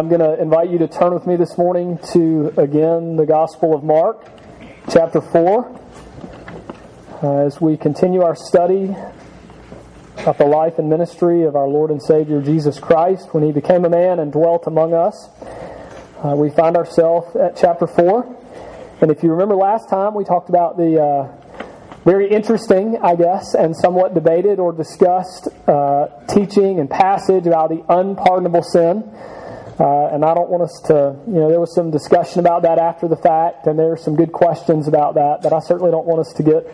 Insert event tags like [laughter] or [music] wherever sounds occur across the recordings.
I'm going to invite you to turn with me this morning to, again, the Gospel of Mark, chapter 4, uh, as we continue our study of the life and ministry of our Lord and Savior Jesus Christ when he became a man and dwelt among us. Uh, we find ourselves at chapter 4. And if you remember last time, we talked about the uh, very interesting, I guess, and somewhat debated or discussed uh, teaching and passage about the unpardonable sin. Uh, and I don't want us to, you know, there was some discussion about that after the fact, and there are some good questions about that, but I certainly don't want us to get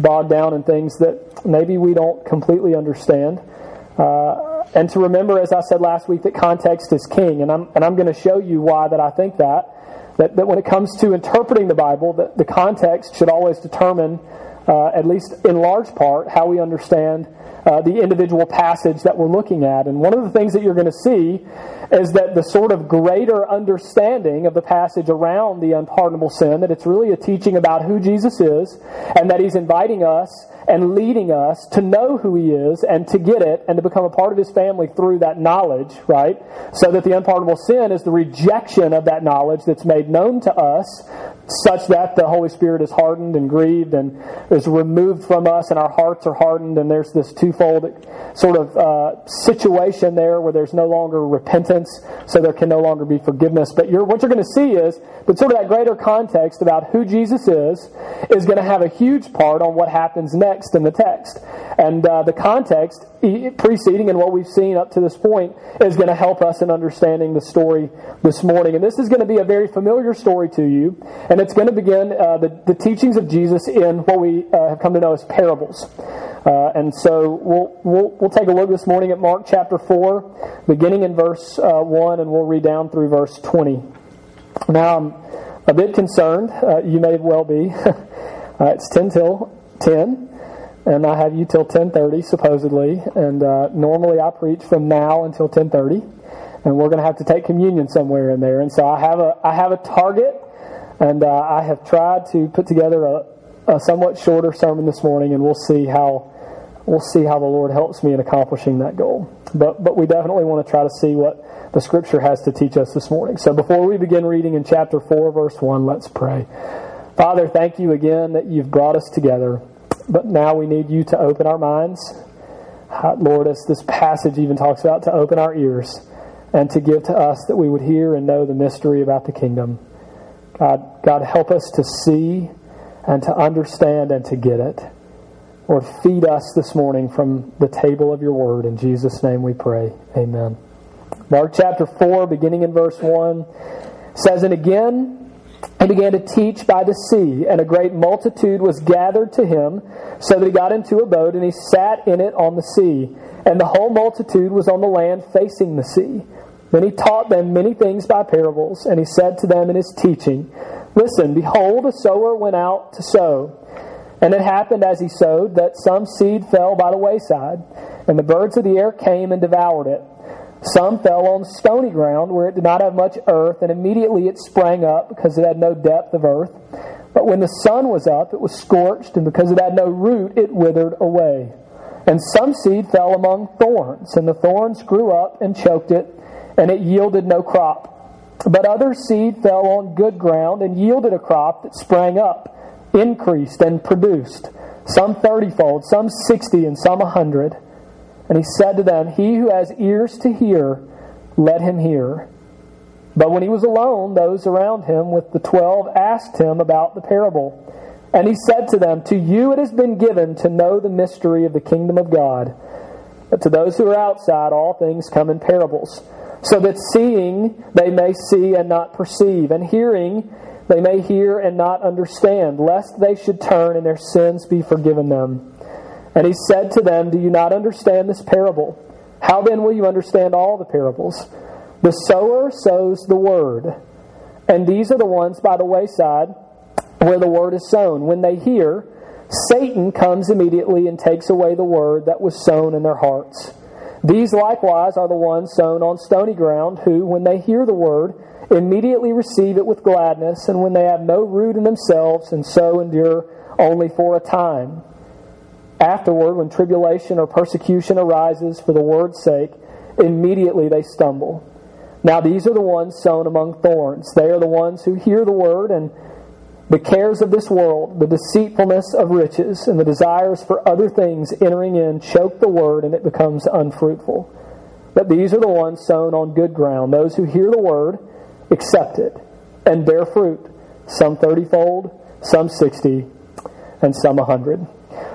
bogged down in things that maybe we don't completely understand. Uh, and to remember, as I said last week, that context is king, and I'm, and I'm going to show you why that I think that. That, that when it comes to interpreting the Bible, that the context should always determine uh, at least in large part, how we understand uh, the individual passage that we're looking at. And one of the things that you're going to see is that the sort of greater understanding of the passage around the unpardonable sin, that it's really a teaching about who Jesus is, and that he's inviting us and leading us to know who he is and to get it and to become a part of his family through that knowledge, right? So that the unpardonable sin is the rejection of that knowledge that's made known to us such that the Holy Spirit is hardened and grieved and is removed from us and our hearts are hardened. And there's this twofold sort of uh, situation there where there's no longer repentance so there can no longer be forgiveness. But you're, what you're going to see is that sort of that greater context about who Jesus is is going to have a huge part on what happens next in the text and uh, the context preceding and what we've seen up to this point is going to help us in understanding the story this morning. And this is going to be a very familiar story to you, and it's going to begin uh, the, the teachings of Jesus in what we uh, have come to know as parables. Uh, and so we'll, we'll, we'll take a look this morning at Mark chapter 4, beginning in verse uh, 1, and we'll read down through verse 20. Now, I'm a bit concerned. Uh, you may well be. [laughs] Uh, it's 10 till 10 and I have you till 10:30 supposedly, and uh, normally I preach from now until 10:30, and we're going to have to take communion somewhere in there, and so I have a I have a target, and uh, I have tried to put together a, a somewhat shorter sermon this morning, and we'll see how we'll see how the Lord helps me in accomplishing that goal. But but we definitely want to try to see what the Scripture has to teach us this morning. So before we begin reading in chapter four, verse one, let's pray. Father, thank you again that you've brought us together. But now we need you to open our minds. Lord, as this passage even talks about, to open our ears and to give to us that we would hear and know the mystery about the kingdom. God, God, help us to see and to understand and to get it. Lord, feed us this morning from the table of your word. In Jesus' name we pray. Amen. Mark chapter 4, beginning in verse 1, says, And again, he began to teach by the sea, and a great multitude was gathered to him, so that he got into a boat, and he sat in it on the sea. And the whole multitude was on the land facing the sea. Then he taught them many things by parables, and he said to them in his teaching, Listen, behold, a sower went out to sow. And it happened as he sowed that some seed fell by the wayside, and the birds of the air came and devoured it. Some fell on stony ground where it did not have much earth, and immediately it sprang up because it had no depth of earth. But when the sun was up, it was scorched, and because it had no root, it withered away. And some seed fell among thorns, and the thorns grew up and choked it, and it yielded no crop. But other seed fell on good ground and yielded a crop that sprang up, increased, and produced, some thirtyfold, some sixty, and some a hundred. And he said to them, He who has ears to hear, let him hear. But when he was alone, those around him with the twelve asked him about the parable. And he said to them, To you it has been given to know the mystery of the kingdom of God. But to those who are outside, all things come in parables, so that seeing they may see and not perceive, and hearing they may hear and not understand, lest they should turn and their sins be forgiven them. And he said to them, Do you not understand this parable? How then will you understand all the parables? The sower sows the word. And these are the ones by the wayside where the word is sown. When they hear, Satan comes immediately and takes away the word that was sown in their hearts. These likewise are the ones sown on stony ground, who, when they hear the word, immediately receive it with gladness, and when they have no root in themselves, and so endure only for a time. Afterward, when tribulation or persecution arises for the word's sake, immediately they stumble. Now these are the ones sown among thorns. They are the ones who hear the word and the cares of this world, the deceitfulness of riches, and the desires for other things entering in choke the word and it becomes unfruitful. But these are the ones sown on good ground, those who hear the word, accept it, and bear fruit, some thirtyfold, some sixty, and some a hundred.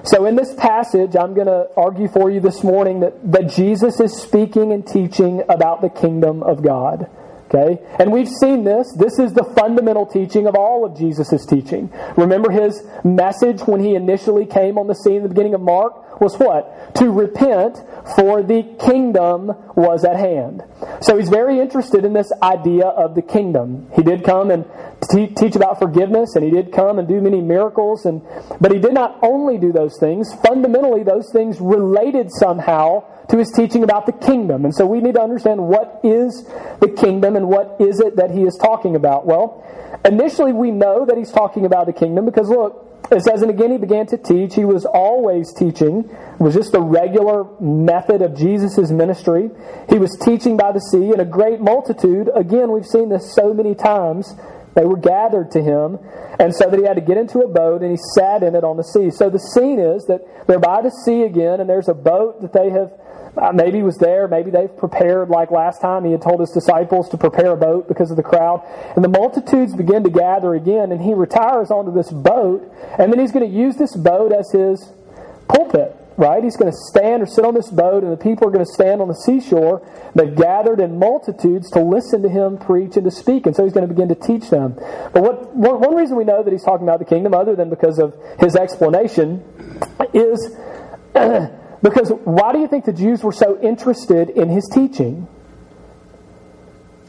So, in this passage, I'm going to argue for you this morning that, that Jesus is speaking and teaching about the kingdom of God. Okay? And we've seen this. This is the fundamental teaching of all of Jesus' teaching. Remember his message when he initially came on the scene in the beginning of Mark was what? To repent, for the kingdom was at hand. So he's very interested in this idea of the kingdom. He did come and teach about forgiveness, and he did come and do many miracles, and but he did not only do those things. Fundamentally, those things related somehow to his teaching about the kingdom. And so we need to understand what is the kingdom and what is it that he is talking about. Well, initially we know that he's talking about the kingdom because look, it says, and again he began to teach. He was always teaching. It was just the regular method of Jesus' ministry. He was teaching by the sea, and a great multitude, again, we've seen this so many times, they were gathered to him, and so that he had to get into a boat and he sat in it on the sea. So the scene is that they're by the sea again, and there's a boat that they have uh, maybe was there. Maybe they've prepared, like last time, he had told his disciples to prepare a boat because of the crowd. And the multitudes begin to gather again, and he retires onto this boat, and then he's going to use this boat as his pulpit, right? He's going to stand or sit on this boat, and the people are going to stand on the seashore. They've gathered in multitudes to listen to him preach and to speak, and so he's going to begin to teach them. But what, one, one reason we know that he's talking about the kingdom, other than because of his explanation, is. [clears throat] Because why do you think the Jews were so interested in his teaching?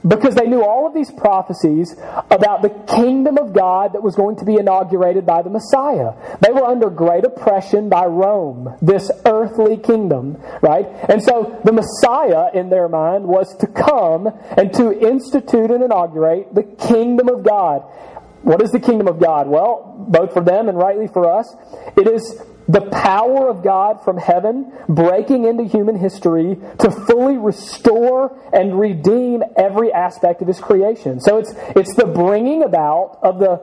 Because they knew all of these prophecies about the kingdom of God that was going to be inaugurated by the Messiah. They were under great oppression by Rome, this earthly kingdom, right? And so the Messiah, in their mind, was to come and to institute and inaugurate the kingdom of God. What is the kingdom of God? Well, both for them and rightly for us, it is the power of God from heaven breaking into human history to fully restore and redeem every aspect of his creation. So it's, it's the bringing about of the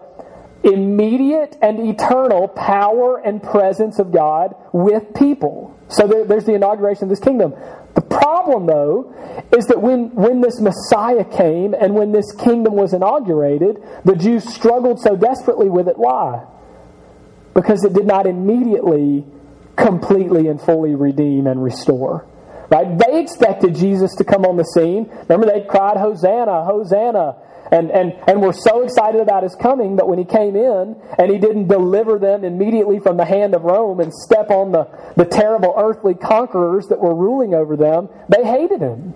immediate and eternal power and presence of God with people. So there, there's the inauguration of this kingdom. The problem, though, is that when, when this Messiah came and when this kingdom was inaugurated, the Jews struggled so desperately with it. Why? Because it did not immediately completely and fully redeem and restore. Right? They expected Jesus to come on the scene. Remember, they cried, Hosanna, Hosanna. And, and, and were so excited about his coming, but when he came in and he didn't deliver them immediately from the hand of Rome and step on the, the terrible earthly conquerors that were ruling over them, they hated him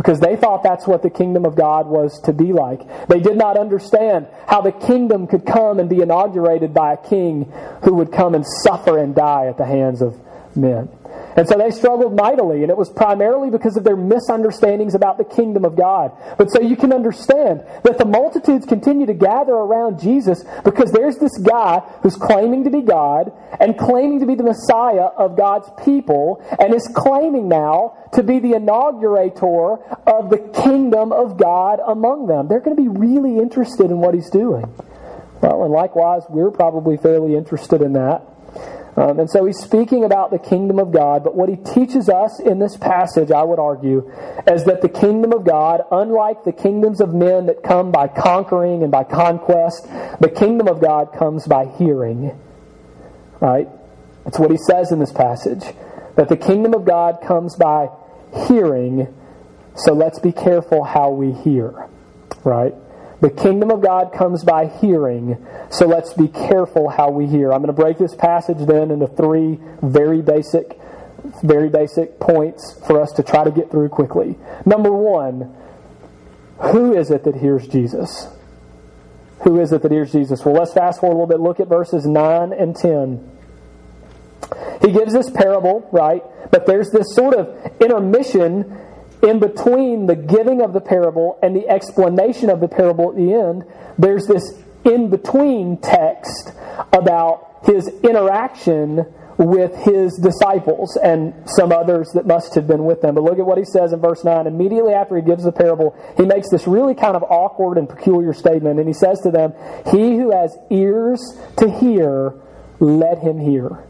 because they thought that's what the kingdom of God was to be like. They did not understand how the kingdom could come and be inaugurated by a king who would come and suffer and die at the hands of men. And so they struggled mightily, and it was primarily because of their misunderstandings about the kingdom of God. But so you can understand that the multitudes continue to gather around Jesus because there's this guy who's claiming to be God and claiming to be the Messiah of God's people, and is claiming now to be the inaugurator of the kingdom of God among them. They're going to be really interested in what he's doing. Well, and likewise, we're probably fairly interested in that. Um, and so he's speaking about the kingdom of God, but what he teaches us in this passage, I would argue, is that the kingdom of God, unlike the kingdoms of men that come by conquering and by conquest, the kingdom of God comes by hearing. Right? That's what he says in this passage. That the kingdom of God comes by hearing, so let's be careful how we hear. Right? The kingdom of God comes by hearing, so let's be careful how we hear. I'm going to break this passage then into three very basic, very basic points for us to try to get through quickly. Number one, who is it that hears Jesus? Who is it that hears Jesus? Well, let's fast forward a little bit. Look at verses 9 and 10. He gives this parable, right? But there's this sort of intermission in between the giving of the parable and the explanation of the parable at the end, there's this in between text about his interaction with his disciples and some others that must have been with them. But look at what he says in verse 9. Immediately after he gives the parable, he makes this really kind of awkward and peculiar statement. And he says to them, He who has ears to hear, let him hear.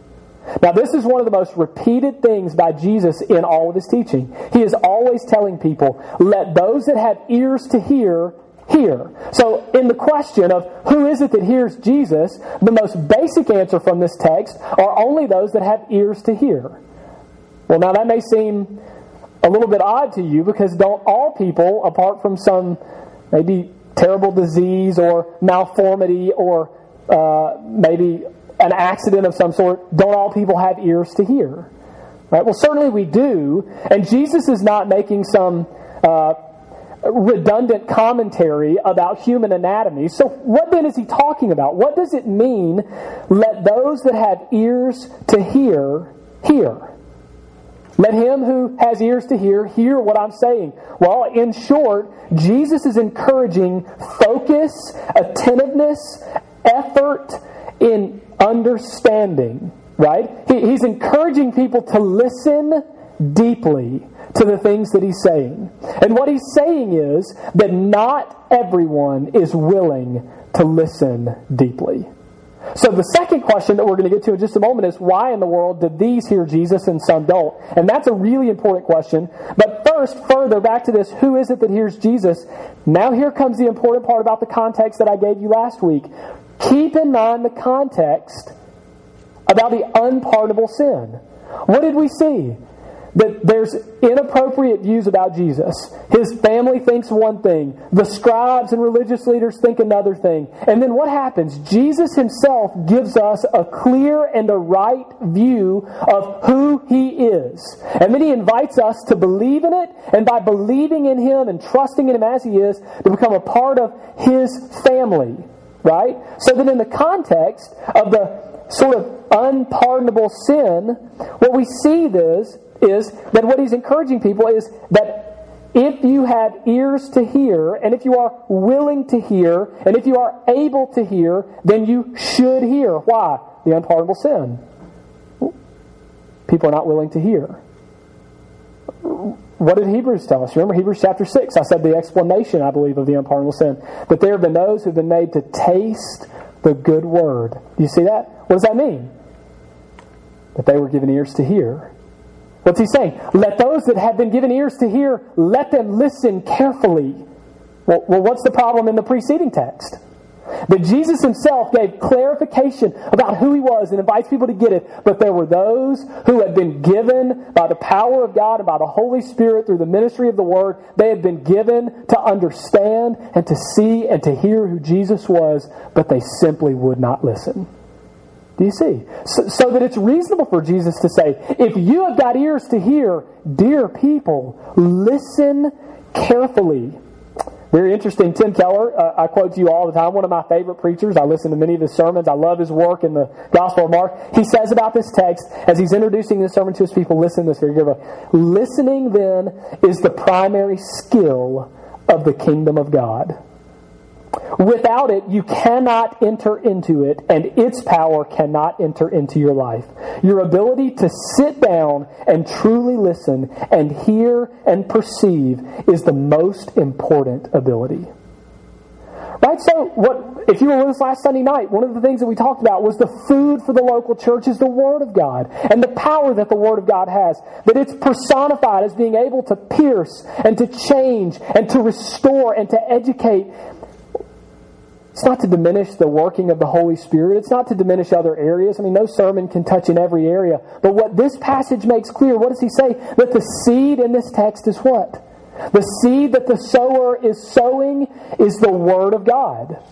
Now, this is one of the most repeated things by Jesus in all of his teaching. He is always telling people, let those that have ears to hear hear. So, in the question of who is it that hears Jesus, the most basic answer from this text are only those that have ears to hear. Well, now that may seem a little bit odd to you because don't all people, apart from some maybe terrible disease or malformity or uh, maybe an accident of some sort, don't all people have ears to hear? Right? Well, certainly we do, and Jesus is not making some uh, redundant commentary about human anatomy. So, what then is he talking about? What does it mean, let those that have ears to hear, hear? Let him who has ears to hear, hear what I'm saying. Well, in short, Jesus is encouraging focus, attentiveness, effort in understanding, right? he's encouraging people to listen deeply to the things that he's saying. And what he's saying is that not everyone is willing to listen deeply. So the second question that we're going to get to in just a moment is why in the world did these hear Jesus and some don't? And that's a really important question. But first, further back to this, who is it that hears Jesus? Now here comes the important part about the context that I gave you last week. Keep in mind the context about the unpardonable sin. What did we see? that there's inappropriate views about Jesus. His family thinks one thing, the scribes and religious leaders think another thing. And then what happens? Jesus himself gives us a clear and a right view of who he is. And then he invites us to believe in it, and by believing in him and trusting in him as he is, to become a part of his family. Right? So that in the context of the sort of unpardonable sin, what we see is is that what he's encouraging people is that if you have ears to hear, and if you are willing to hear, and if you are able to hear, then you should hear. Why? The unpardonable sin. People are not willing to hear. What did Hebrews tell us? Remember Hebrews chapter 6? I said the explanation, I believe, of the unpardonable sin. That there have been those who've been made to taste the good word. Do you see that? What does that mean? That they were given ears to hear. What's he saying? Let those that have been given ears to hear, let them listen carefully. Well, well, what's the problem in the preceding text? That Jesus himself gave clarification about who he was and invites people to get it, but there were those who had been given by the power of God and by the Holy Spirit through the ministry of the Word, they had been given to understand and to see and to hear who Jesus was, but they simply would not listen. Do you see? So, so, that it's reasonable for Jesus to say, if you have got ears to hear, dear people, listen carefully. Very interesting. Tim Keller, uh, I quote to you all the time, one of my favorite preachers. I listen to many of his sermons. I love his work in the Gospel of Mark. He says about this text, as he's introducing this sermon to his people, listen to this very carefully. Listening, then, is the primary skill of the kingdom of God. Without it, you cannot enter into it, and its power cannot enter into your life. Your ability to sit down and truly listen and hear and perceive is the most important ability. Right? So, what if you were with us last Sunday night? One of the things that we talked about was the food for the local church is the Word of God and the power that the Word of God has. That it's personified as being able to pierce and to change and to restore and to educate it's not to diminish the working of the Holy Spirit. It's not to diminish other areas. I mean, no sermon can touch in every area. But what this passage makes clear, what does he say? That the seed in this text is what? The seed that the sower is sowing is the Word of God.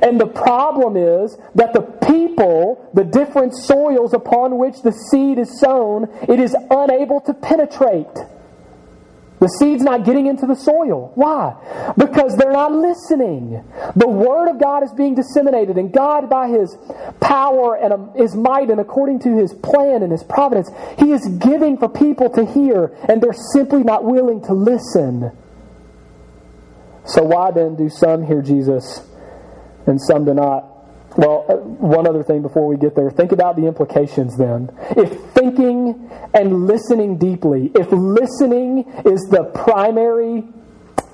And the problem is that the people, the different soils upon which the seed is sown, it is unable to penetrate. The seed's not getting into the soil. Why? Because they're not listening. The Word of God is being disseminated, and God, by His power and um, His might, and according to His plan and His providence, He is giving for people to hear, and they're simply not willing to listen. So, why then do some hear Jesus and some do not? Well, uh, one other thing before we get there. Think about the implications then. If thinking and listening deeply, if listening is the primary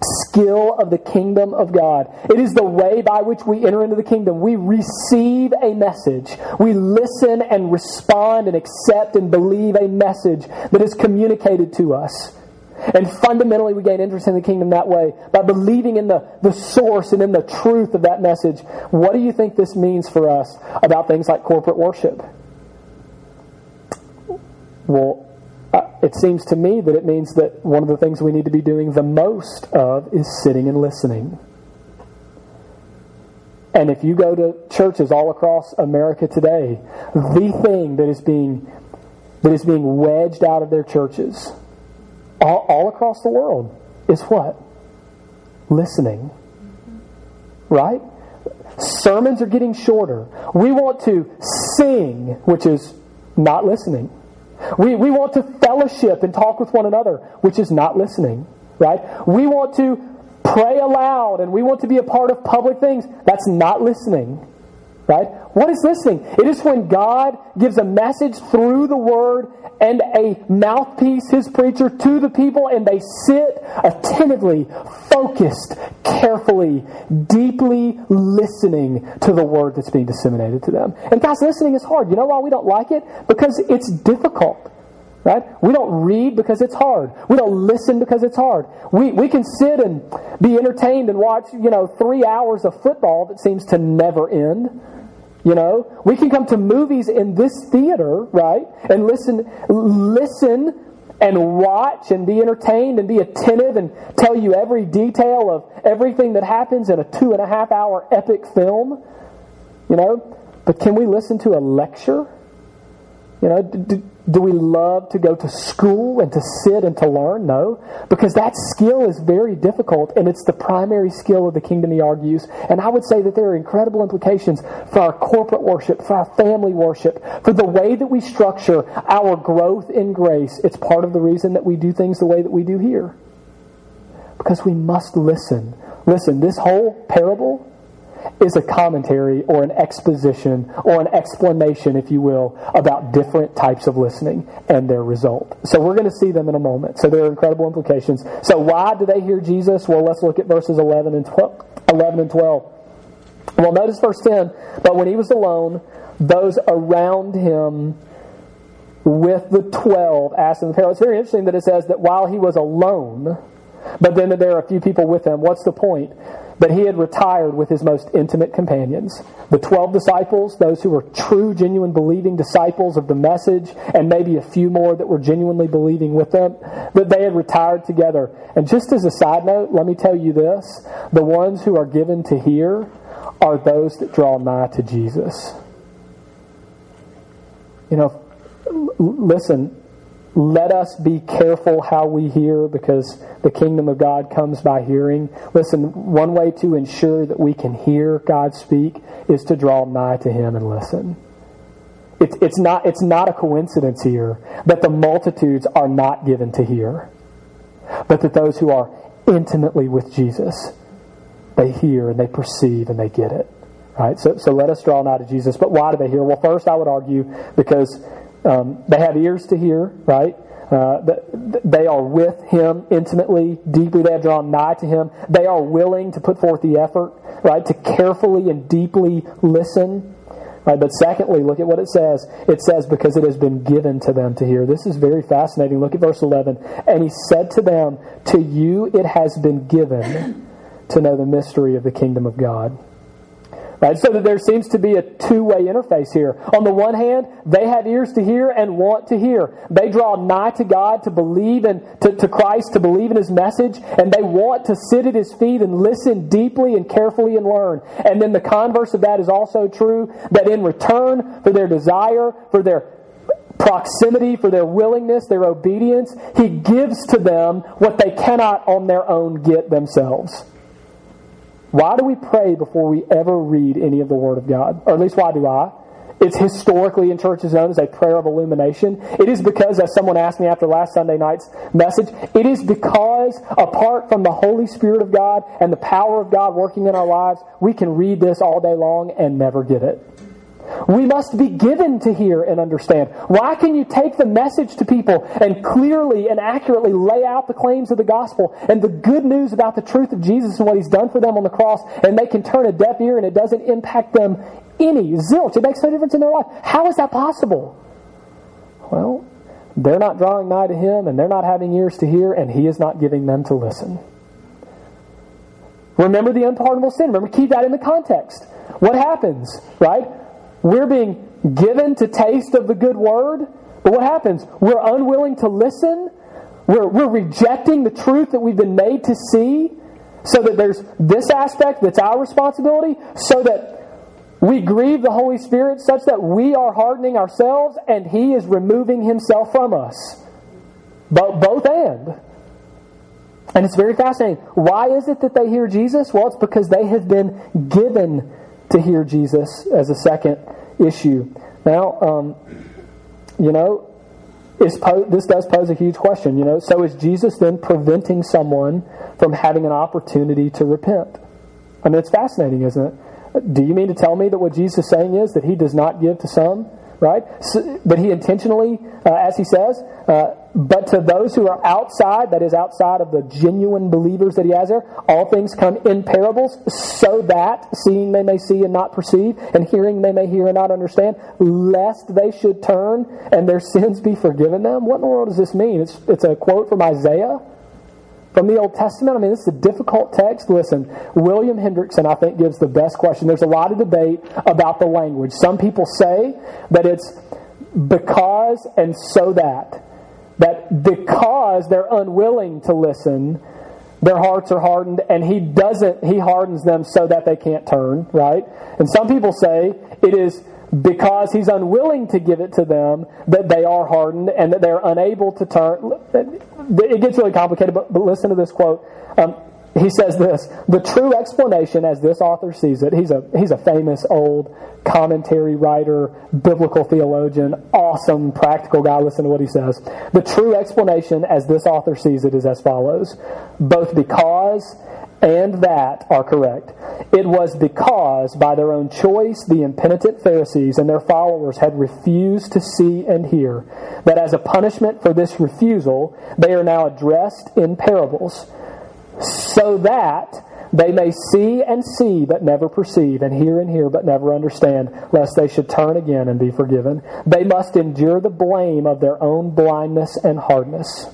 skill of the kingdom of God. It is the way by which we enter into the kingdom. We receive a message. We listen and respond and accept and believe a message that is communicated to us. And fundamentally, we gain interest in the kingdom that way by believing in the, the source and in the truth of that message. What do you think this means for us about things like corporate worship? Well, uh, it seems to me that it means that one of the things we need to be doing the most of is sitting and listening. And if you go to churches all across America today, the thing that is being that is being wedged out of their churches all, all across the world is what? Listening. Right? Sermons are getting shorter. We want to sing, which is not listening. We, we want to fellowship and talk with one another, which is not listening, right? We want to pray aloud and we want to be a part of public things. That's not listening, right? What is listening? It is when God gives a message through the Word and a mouthpiece, his preacher, to the people, and they sit attentively, focused, carefully, deeply listening to the Word that's being disseminated to them. And guys, listening is hard. You know why we don't like it? Because it's difficult. Right? We don't read because it's hard. We don't listen because it's hard. We, we can sit and be entertained and watch, you know, three hours of football that seems to never end you know, we can come to movies in this theater, right? And listen, listen and watch and be entertained and be attentive and tell you every detail of everything that happens in a two and a half hour epic film. You know, but can we listen to a lecture? You know, do, do we love to go to school and to sit and to learn? No. Because that skill is very difficult and it's the primary skill of the kingdom, he argues. And I would say that there are incredible implications for our corporate worship, for our family worship, for the way that we structure our growth in grace. It's part of the reason that we do things the way that we do here. Because we must listen. Listen, this whole parable is a commentary or an exposition or an explanation, if you will, about different types of listening and their result. So we're going to see them in a moment. So there are incredible implications. So why do they hear Jesus? Well, let's look at verses 11 and 12. 11 and 12. Well, notice verse 10. But when he was alone, those around him with the 12 asked him the parable. It's very interesting that it says that while he was alone, but then there are a few people with him. What's the point? But he had retired with his most intimate companions. The 12 disciples, those who were true, genuine, believing disciples of the message, and maybe a few more that were genuinely believing with them, that they had retired together. And just as a side note, let me tell you this the ones who are given to hear are those that draw nigh to Jesus. You know, listen, let us be careful how we hear because the kingdom of God comes by hearing. Listen, one way to ensure that we can hear God speak is to draw nigh to Him and listen. It's, it's, not, it's not a coincidence here that the multitudes are not given to hear, but that those who are intimately with Jesus, they hear and they perceive and they get it. Right? So, so let us draw nigh to Jesus. But why do they hear? Well, first, I would argue because um, they have ears to hear, right? Uh, they are with him intimately, deeply. They have drawn nigh to him. They are willing to put forth the effort, right, to carefully and deeply listen. Right, but secondly, look at what it says. It says, because it has been given to them to hear. This is very fascinating. Look at verse 11. And he said to them, To you it has been given to know the mystery of the kingdom of God Right? So that there seems to be a two-way interface here. On the one hand, they have ears to hear and want to hear. They draw nigh to God to believe in to, to Christ, to believe in his message, and they want to sit at his feet and listen deeply and carefully and learn. And then the converse of that is also true that in return for their desire, for their proximity, for their willingness, their obedience, he gives to them what they cannot on their own get themselves. Why do we pray before we ever read any of the Word of God? Or at least why do I? it's historically in churches known as a prayer of illumination. It is because, as someone asked me after last Sunday night's message, it is because apart from the Holy Spirit of God and the power of God working in our lives, we can read this all day long and never get it. We must be given to hear and understand. Why can you take the message to people and clearly and accurately lay out the claims of the gospel and the good news about the truth of Jesus and what he's done for them on the cross, and they can turn a deaf ear and it doesn't impact them any zilch? It makes no difference in their life. How is that possible? Well, they're not drawing nigh to him and they're not having ears to hear, and he is not giving them to listen. Remember the unpardonable sin. Remember, keep that in the context. What happens, right? We're being given to taste of the good word, but what happens? We're unwilling to listen. We're, we're rejecting the truth that we've been made to see, so that there's this aspect that's our responsibility, so that we grieve the Holy Spirit such that we are hardening ourselves and He is removing Himself from us. But both and. And it's very fascinating. Why is it that they hear Jesus? Well, it's because they have been given to hear Jesus as a second issue. Now, um, you know, po- this does pose a huge question. You know, so is Jesus then preventing someone from having an opportunity to repent? I mean, it's fascinating, isn't it? Do you mean to tell me that what Jesus is saying is that he does not give to some, right? So, but he intentionally, uh, as he says, uh, but to those who are outside, that is outside of the genuine believers that he has there, all things come in parables, so that seeing they may see and not perceive, and hearing they may hear and not understand, lest they should turn and their [laughs] sins be forgiven them. What in the world does this mean? It's, it's a quote from Isaiah from the Old Testament. I mean, this is a difficult text. Listen, William Hendriksen, I think, gives the best question. There's a lot of debate about the language. Some people say that it's because and so that that because they're unwilling to listen, their hearts are hardened, and he doesn't, he hardens them so that they can't turn, right? And some people say it is because he's unwilling to give it to them that they are hardened and that they're unable to turn. It gets really complicated, but, but listen to this quote. Um, he says this the true explanation as this author sees it he's a he's a famous old commentary writer biblical theologian awesome practical guy. Listen to what he says. The true explanation as this author sees it is as follows. Both because and that are correct. It was because, by their own choice, the impenitent Pharisees and their followers had refused to see and hear, that as a punishment for this refusal, they are now addressed in parables so that they may see and see but never perceive, and hear and hear but never understand, lest they should turn again and be forgiven. They must endure the blame of their own blindness and hardness.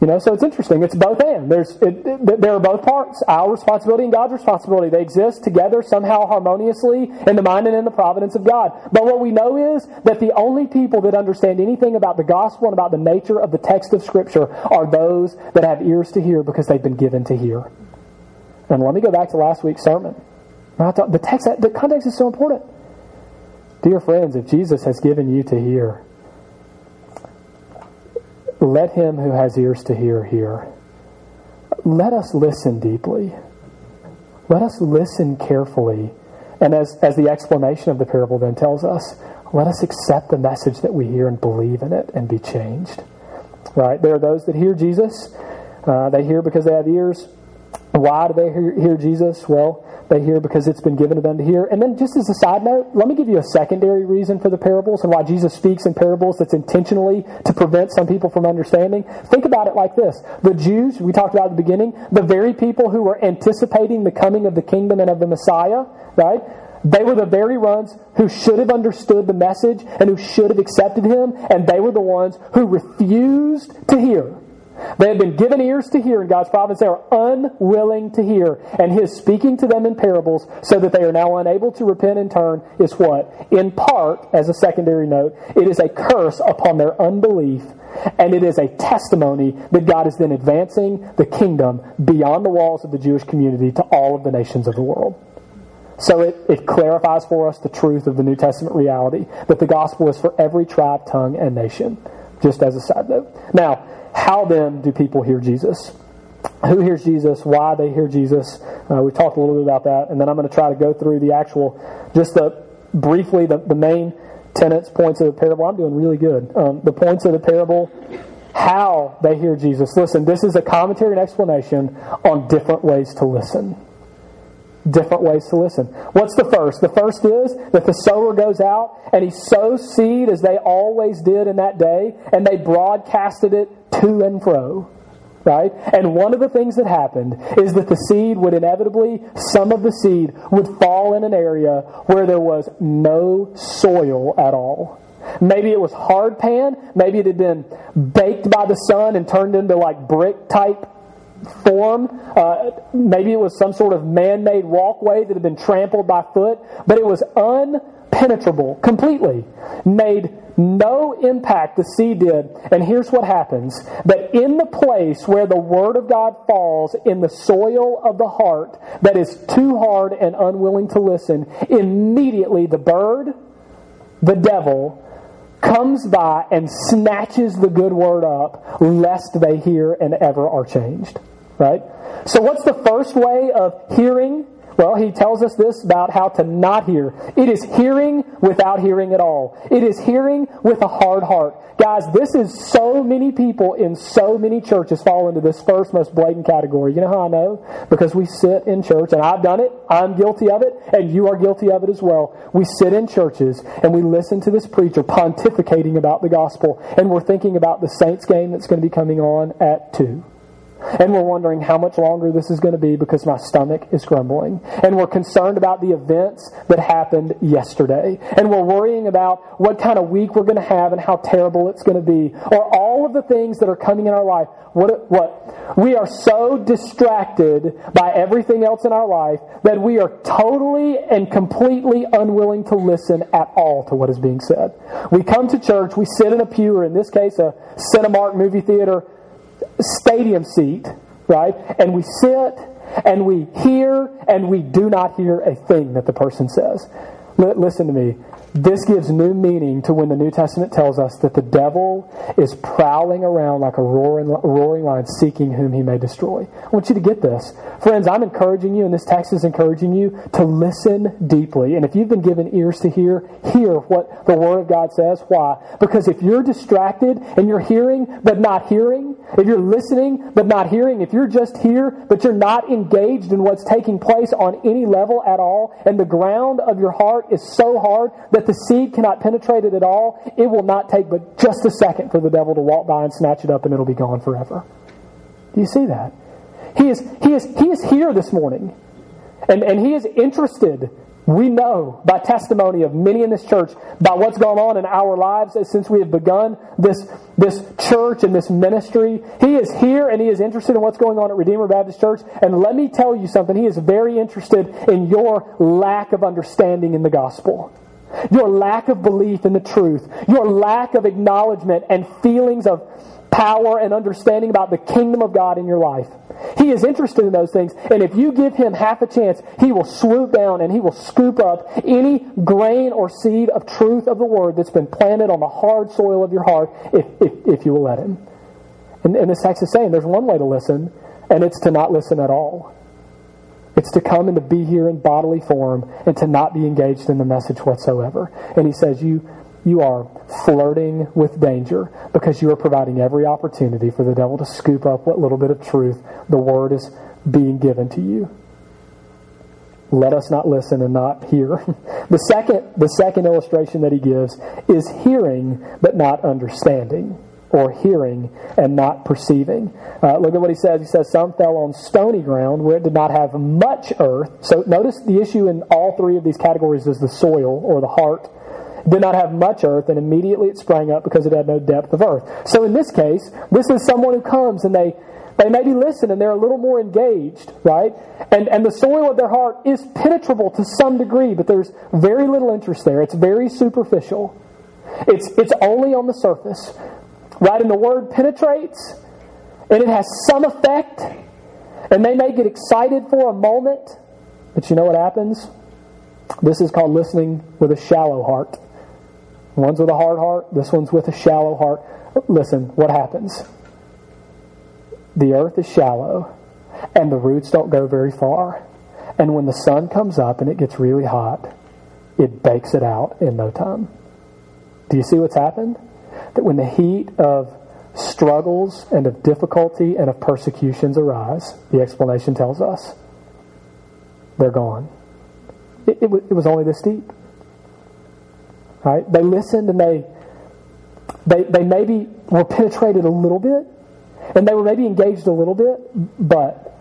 You know, so it's interesting. It's both and. There's, it, it, there are both parts. Our responsibility and God's responsibility. They exist together somehow harmoniously in the mind and in the providence of God. But what we know is that the only people that understand anything about the gospel and about the nature of the text of Scripture are those that have ears to hear because they've been given to hear. And let me go back to last week's sermon. The text, the context is so important. Dear friends, if Jesus has given you to hear, let him who has ears to hear hear. Let us listen deeply. Let us listen carefully. And as, as the explanation of the parable then tells us, let us accept the message that we hear and believe in it and be changed. Right? There are those that hear Jesus. Uh, they hear because they have ears. Why do they hear, hear Jesus? Well, they hear because it's been given to them to hear. And then, just as a side note, let me give you a secondary reason for the parables and why Jesus speaks in parables that's intentionally to prevent some people from understanding. Think about it like this The Jews, we talked about at the beginning, the very people who were anticipating the coming of the kingdom and of the Messiah, right? They were the very ones who should have understood the message and who should have accepted him, and they were the ones who refused to hear. They have been given ears to hear in God's providence. They are unwilling to hear. And His speaking to them in parables so that they are now unable to repent and turn is what? In part, as a secondary note, it is a curse upon their unbelief. And it is a testimony that God is then advancing the kingdom beyond the walls of the Jewish community to all of the nations of the world. So it, it clarifies for us the truth of the New Testament reality that the gospel is for every tribe, tongue, and nation. Just as a side note. Now, how then do people hear Jesus? Who hears Jesus? Why they hear Jesus? Uh, we talked a little bit about that, and then I'm going to try to go through the actual, just the briefly the, the main tenets, points of the parable. I'm doing really good. Um, the points of the parable, how they hear Jesus. Listen, this is a commentary and explanation on different ways to listen. Different ways to listen. What's the first? The first is that the sower goes out and he sows seed as they always did in that day, and they broadcasted it to and fro right? And one of the things that happened is that the seed would inevitably, some of the seed would fall in an area where there was no soil at all. Maybe it was hard pan, maybe it had been baked by the sun and turned into like brick type form. Uh, maybe it was some sort of man made walkway that had been trampled by foot, but it was unpenetrable completely. Made no impact the seed did. And here's what happens that in the place where the Word of God falls in the soil of the heart that is too hard and unwilling to listen, immediately the bird, the devil, comes by and snatches the good word up, lest they hear and ever are changed. Right? So, what's the first way of hearing well, he tells us this about how to not hear. It is hearing without hearing at all. It is hearing with a hard heart. Guys, this is so many people in so many churches fall into this first most blatant category. You know how I know? Because we sit in church, and I've done it, I'm guilty of it, and you are guilty of it as well. We sit in churches and we listen to this preacher pontificating about the gospel, and we're thinking about the Saints game that's going to be coming on at 2. And we're wondering how much longer this is going to be because my stomach is grumbling. And we're concerned about the events that happened yesterday. And we're worrying about what kind of week we're going to have and how terrible it's going to be. Or all of the things that are coming in our life. What, what? We are so distracted by everything else in our life that we are totally and completely unwilling to listen at all to what is being said. We come to church, we sit in a pew, or in this case, a Cinemark movie theater stadium seat, right? And we sit and we hear and we do not hear a thing that the person says. listen to me. This gives new meaning to when the New Testament tells us that the devil is prowling around like a roaring, roaring lion seeking whom he may destroy. I want you to get this. Friends, I'm encouraging you, and this text is encouraging you to listen deeply. And if you've been given ears to hear, hear what the Word of God says. Why? Because if you're distracted and you're hearing but not hearing, if you're listening but not hearing, if you're just here but you're not engaged in what's taking place on any level at all, and the ground of your heart is so hard that the seed cannot penetrate it at all, it will not take but just a second for the devil to walk by and snatch it up and it'll be gone forever. Do you see that? He is, he is, he is here this morning. And, and he is interested, we know by testimony of many in this church, by what's gone on in our lives since we have begun this, this church and this ministry. He is here and he is interested in what's going on at Redeemer Baptist Church. And let me tell you something, he is very interested in your lack of understanding in the gospel your lack of belief in the truth, your lack of acknowledgement and feelings of power and understanding about the kingdom of God in your life. He is interested in those things, and if you give him half a chance, he will swoop down and he will scoop up any grain or seed of truth of the word that's been planted on the hard soil of your heart if, if, if you will let him. And, and this text is saying there's one way to listen, and it's to not listen at all. It's to come and to be here in bodily form and to not be engaged in the message whatsoever. And he says, You you are flirting with danger because you are providing every opportunity for the devil to scoop up what little bit of truth the word is being given to you. Let us not listen and not hear. [laughs] The second, the second illustration that he gives is hearing but not understanding or hearing and not perceiving. Uh, look at what he says. He says, Some fell on stony ground where it did not have much earth. So notice the issue in all three of these categories is the soil or the heart. Did not have much earth, and immediately it sprang up because it had no depth of earth. So in this case, this is someone who comes and they they maybe listen and they're a little more engaged, right? And, and the soil of their heart is penetrable to some degree, but there's very little interest there. It's very superficial. It's, it's only on the surface. Right? And the word penetrates, and it has some effect, and they may get excited for a moment, but you know what happens? This is called listening with a shallow heart. One's with a hard heart, this one's with a shallow heart. Listen, what happens? The earth is shallow, and the roots don't go very far. And when the sun comes up and it gets really hot, it bakes it out in no time. Do you see what's happened? That when the heat of struggles and of difficulty and of persecutions arise, the explanation tells us they're gone. It, it, it was only this deep. Right? They listened and they, they, they maybe were penetrated a little bit, and they were maybe engaged a little bit, but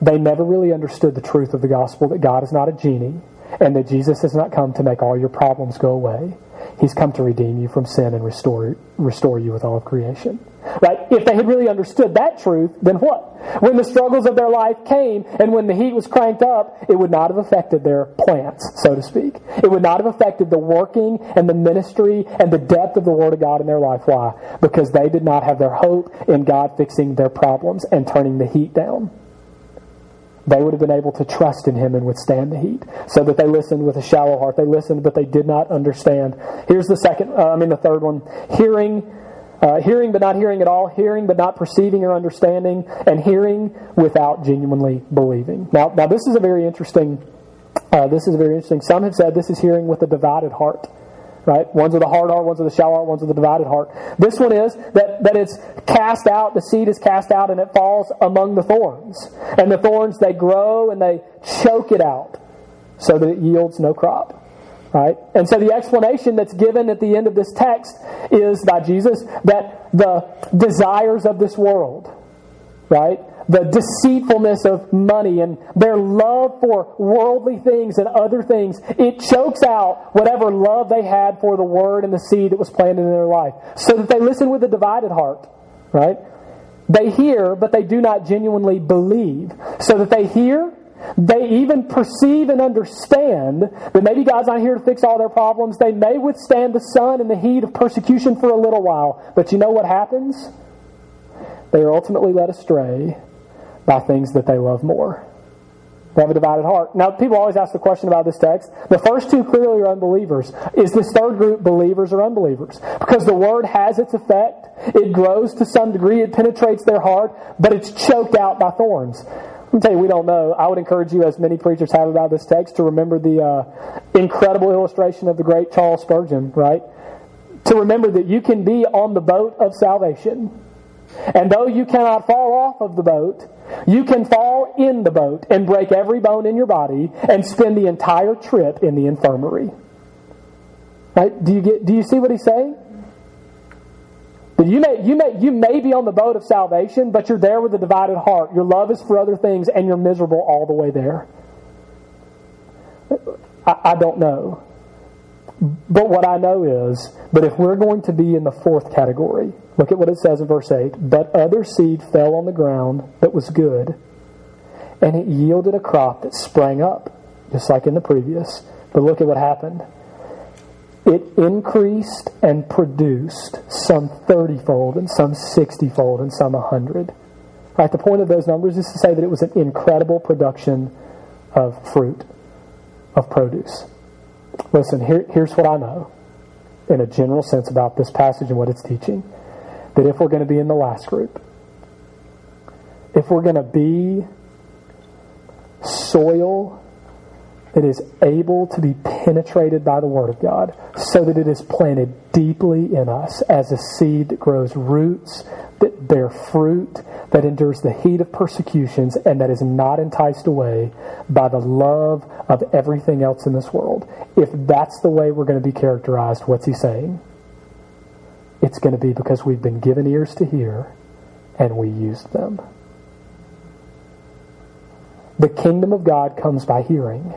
they never really understood the truth of the gospel that God is not a genie and that Jesus has not come to make all your problems go away. He's come to redeem you from sin and restore, restore you with all of creation. Right? If they had really understood that truth, then what? When the struggles of their life came and when the heat was cranked up, it would not have affected their plants, so to speak. It would not have affected the working and the ministry and the depth of the Word of God in their life. Why? Because they did not have their hope in God fixing their problems and turning the heat down they would have been able to trust in him and withstand the heat. So that they listened with a shallow heart. They listened, but they did not understand. Here's the second, uh, I mean, the third one. Hearing, uh, hearing but not hearing at all, hearing but not perceiving or understanding, and hearing without genuinely believing. Now, now this is a very interesting, uh, this is very interesting. Some have said this is hearing with a divided heart right? One's with a hard heart, one's with a shallow heart, one's with a divided heart. This one is that, that it's cast out, the seed is cast out and it falls among the thorns. And the thorns, they grow and they choke it out so that it yields no crop. Right? And so the explanation that's given at the end of this text is by Jesus that the desires of this world, right? The deceitfulness of money and their love for worldly things and other things, it chokes out whatever love they had for the word and the seed that was planted in their life. So that they listen with a divided heart, right? They hear, but they do not genuinely believe. So that they hear, they even perceive and understand that maybe God's not here to fix all their problems. They may withstand the sun and the heat of persecution for a little while. But you know what happens? They are ultimately led astray by things that they love more. They have a divided heart. Now, people always ask the question about this text. The first two clearly are unbelievers. Is this third group believers or unbelievers? Because the word has its effect. It grows to some degree. It penetrates their heart, but it's choked out by thorns. Let me tell you, we don't know. I would encourage you, as many preachers have about this text, to remember the uh, incredible illustration of the great Charles Spurgeon, right? To remember that you can be on the boat of salvation. And though you cannot fall off of the boat, you can fall in the boat and break every bone in your body and spend the entire trip in the infirmary. Right? Do you get do you see what he's saying? You may you may you may be on the boat of salvation, but you're there with a divided heart. Your love is for other things and you're miserable all the way there. I, I don't know. But what I know is that if we're going to be in the fourth category, look at what it says in verse 8. But other seed fell on the ground that was good, and it yielded a crop that sprang up, just like in the previous. But look at what happened. It increased and produced some 30 fold, and some 60 fold, and some 100. Right, the point of those numbers is to say that it was an incredible production of fruit, of produce. Listen, here, here's what I know in a general sense about this passage and what it's teaching. That if we're going to be in the last group, if we're going to be soil that is able to be penetrated by the Word of God, so that it is planted deeply in us as a seed that grows roots, that bear fruit, that endures the heat of persecutions, and that is not enticed away by the love of everything else in this world. If that's the way we're going to be characterized, what's he saying? It's going to be because we've been given ears to hear and we used them. The kingdom of God comes by hearing.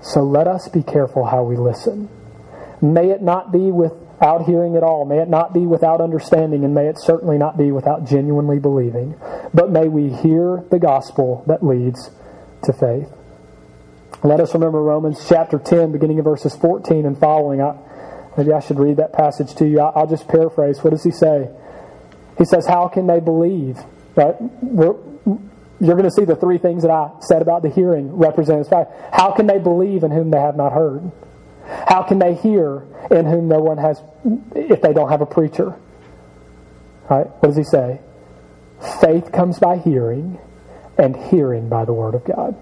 So let us be careful how we listen. May it not be without hearing at all. May it not be without understanding, and may it certainly not be without genuinely believing. But may we hear the gospel that leads to faith. Let us remember Romans chapter 10, beginning of verses 14 and following. I, maybe I should read that passage to you. I, will just paraphrase. What does he say? He says, How can they believe? Right? We're, you're going to see the three things that I said about the hearing represented as fact. How can they believe in whom they have not heard? How can they hear in whom no one has, if they don't have a preacher? Right? What does he say? Faith comes by hearing, and hearing by the Word of God.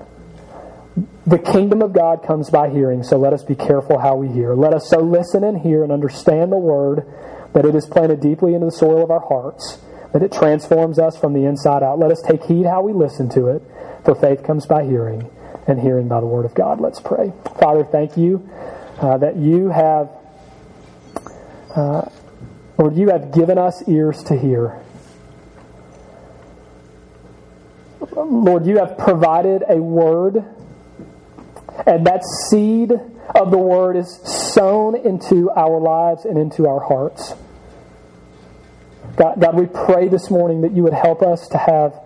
The kingdom of God comes by hearing, so let us be careful how we hear. Let us so listen and hear and understand the word that it is planted deeply into the soil of our hearts, that it transforms us from the inside out. Let us take heed how we listen to it, for faith comes by hearing, and hearing by the word of God. Let's pray. Father, thank you uh, that you have, uh, Lord, you have given us ears to hear. Lord, you have provided a word, and that seed of the word is sown into our lives and into our hearts. God, God, we pray this morning that you would help us to have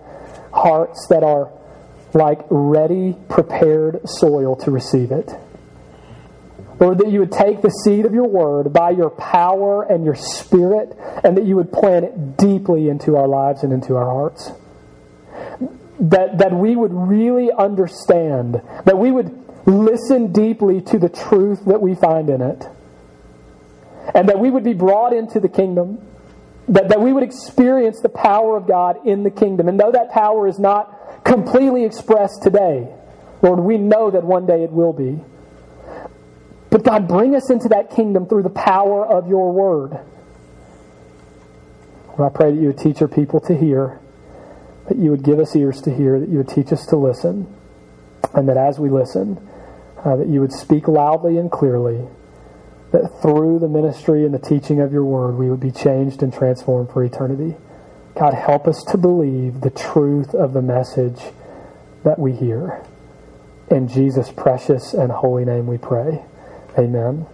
hearts that are like ready, prepared soil to receive it. Lord, that you would take the seed of your word by your power and your spirit, and that you would plant it deeply into our lives and into our hearts. That, that we would really understand, that we would listen deeply to the truth that we find in it, and that we would be brought into the kingdom, that, that we would experience the power of God in the kingdom. And though that power is not completely expressed today, Lord, we know that one day it will be. But God, bring us into that kingdom through the power of your word. Lord, I pray that you would teach your people to hear, that you would give us ears to hear, that you would teach us to listen, and that as we listen, uh, that you would speak loudly and clearly, that through the ministry and the teaching of your word, we would be changed and transformed for eternity. God, help us to believe the truth of the message that we hear. In Jesus' precious and holy name we pray. Amen.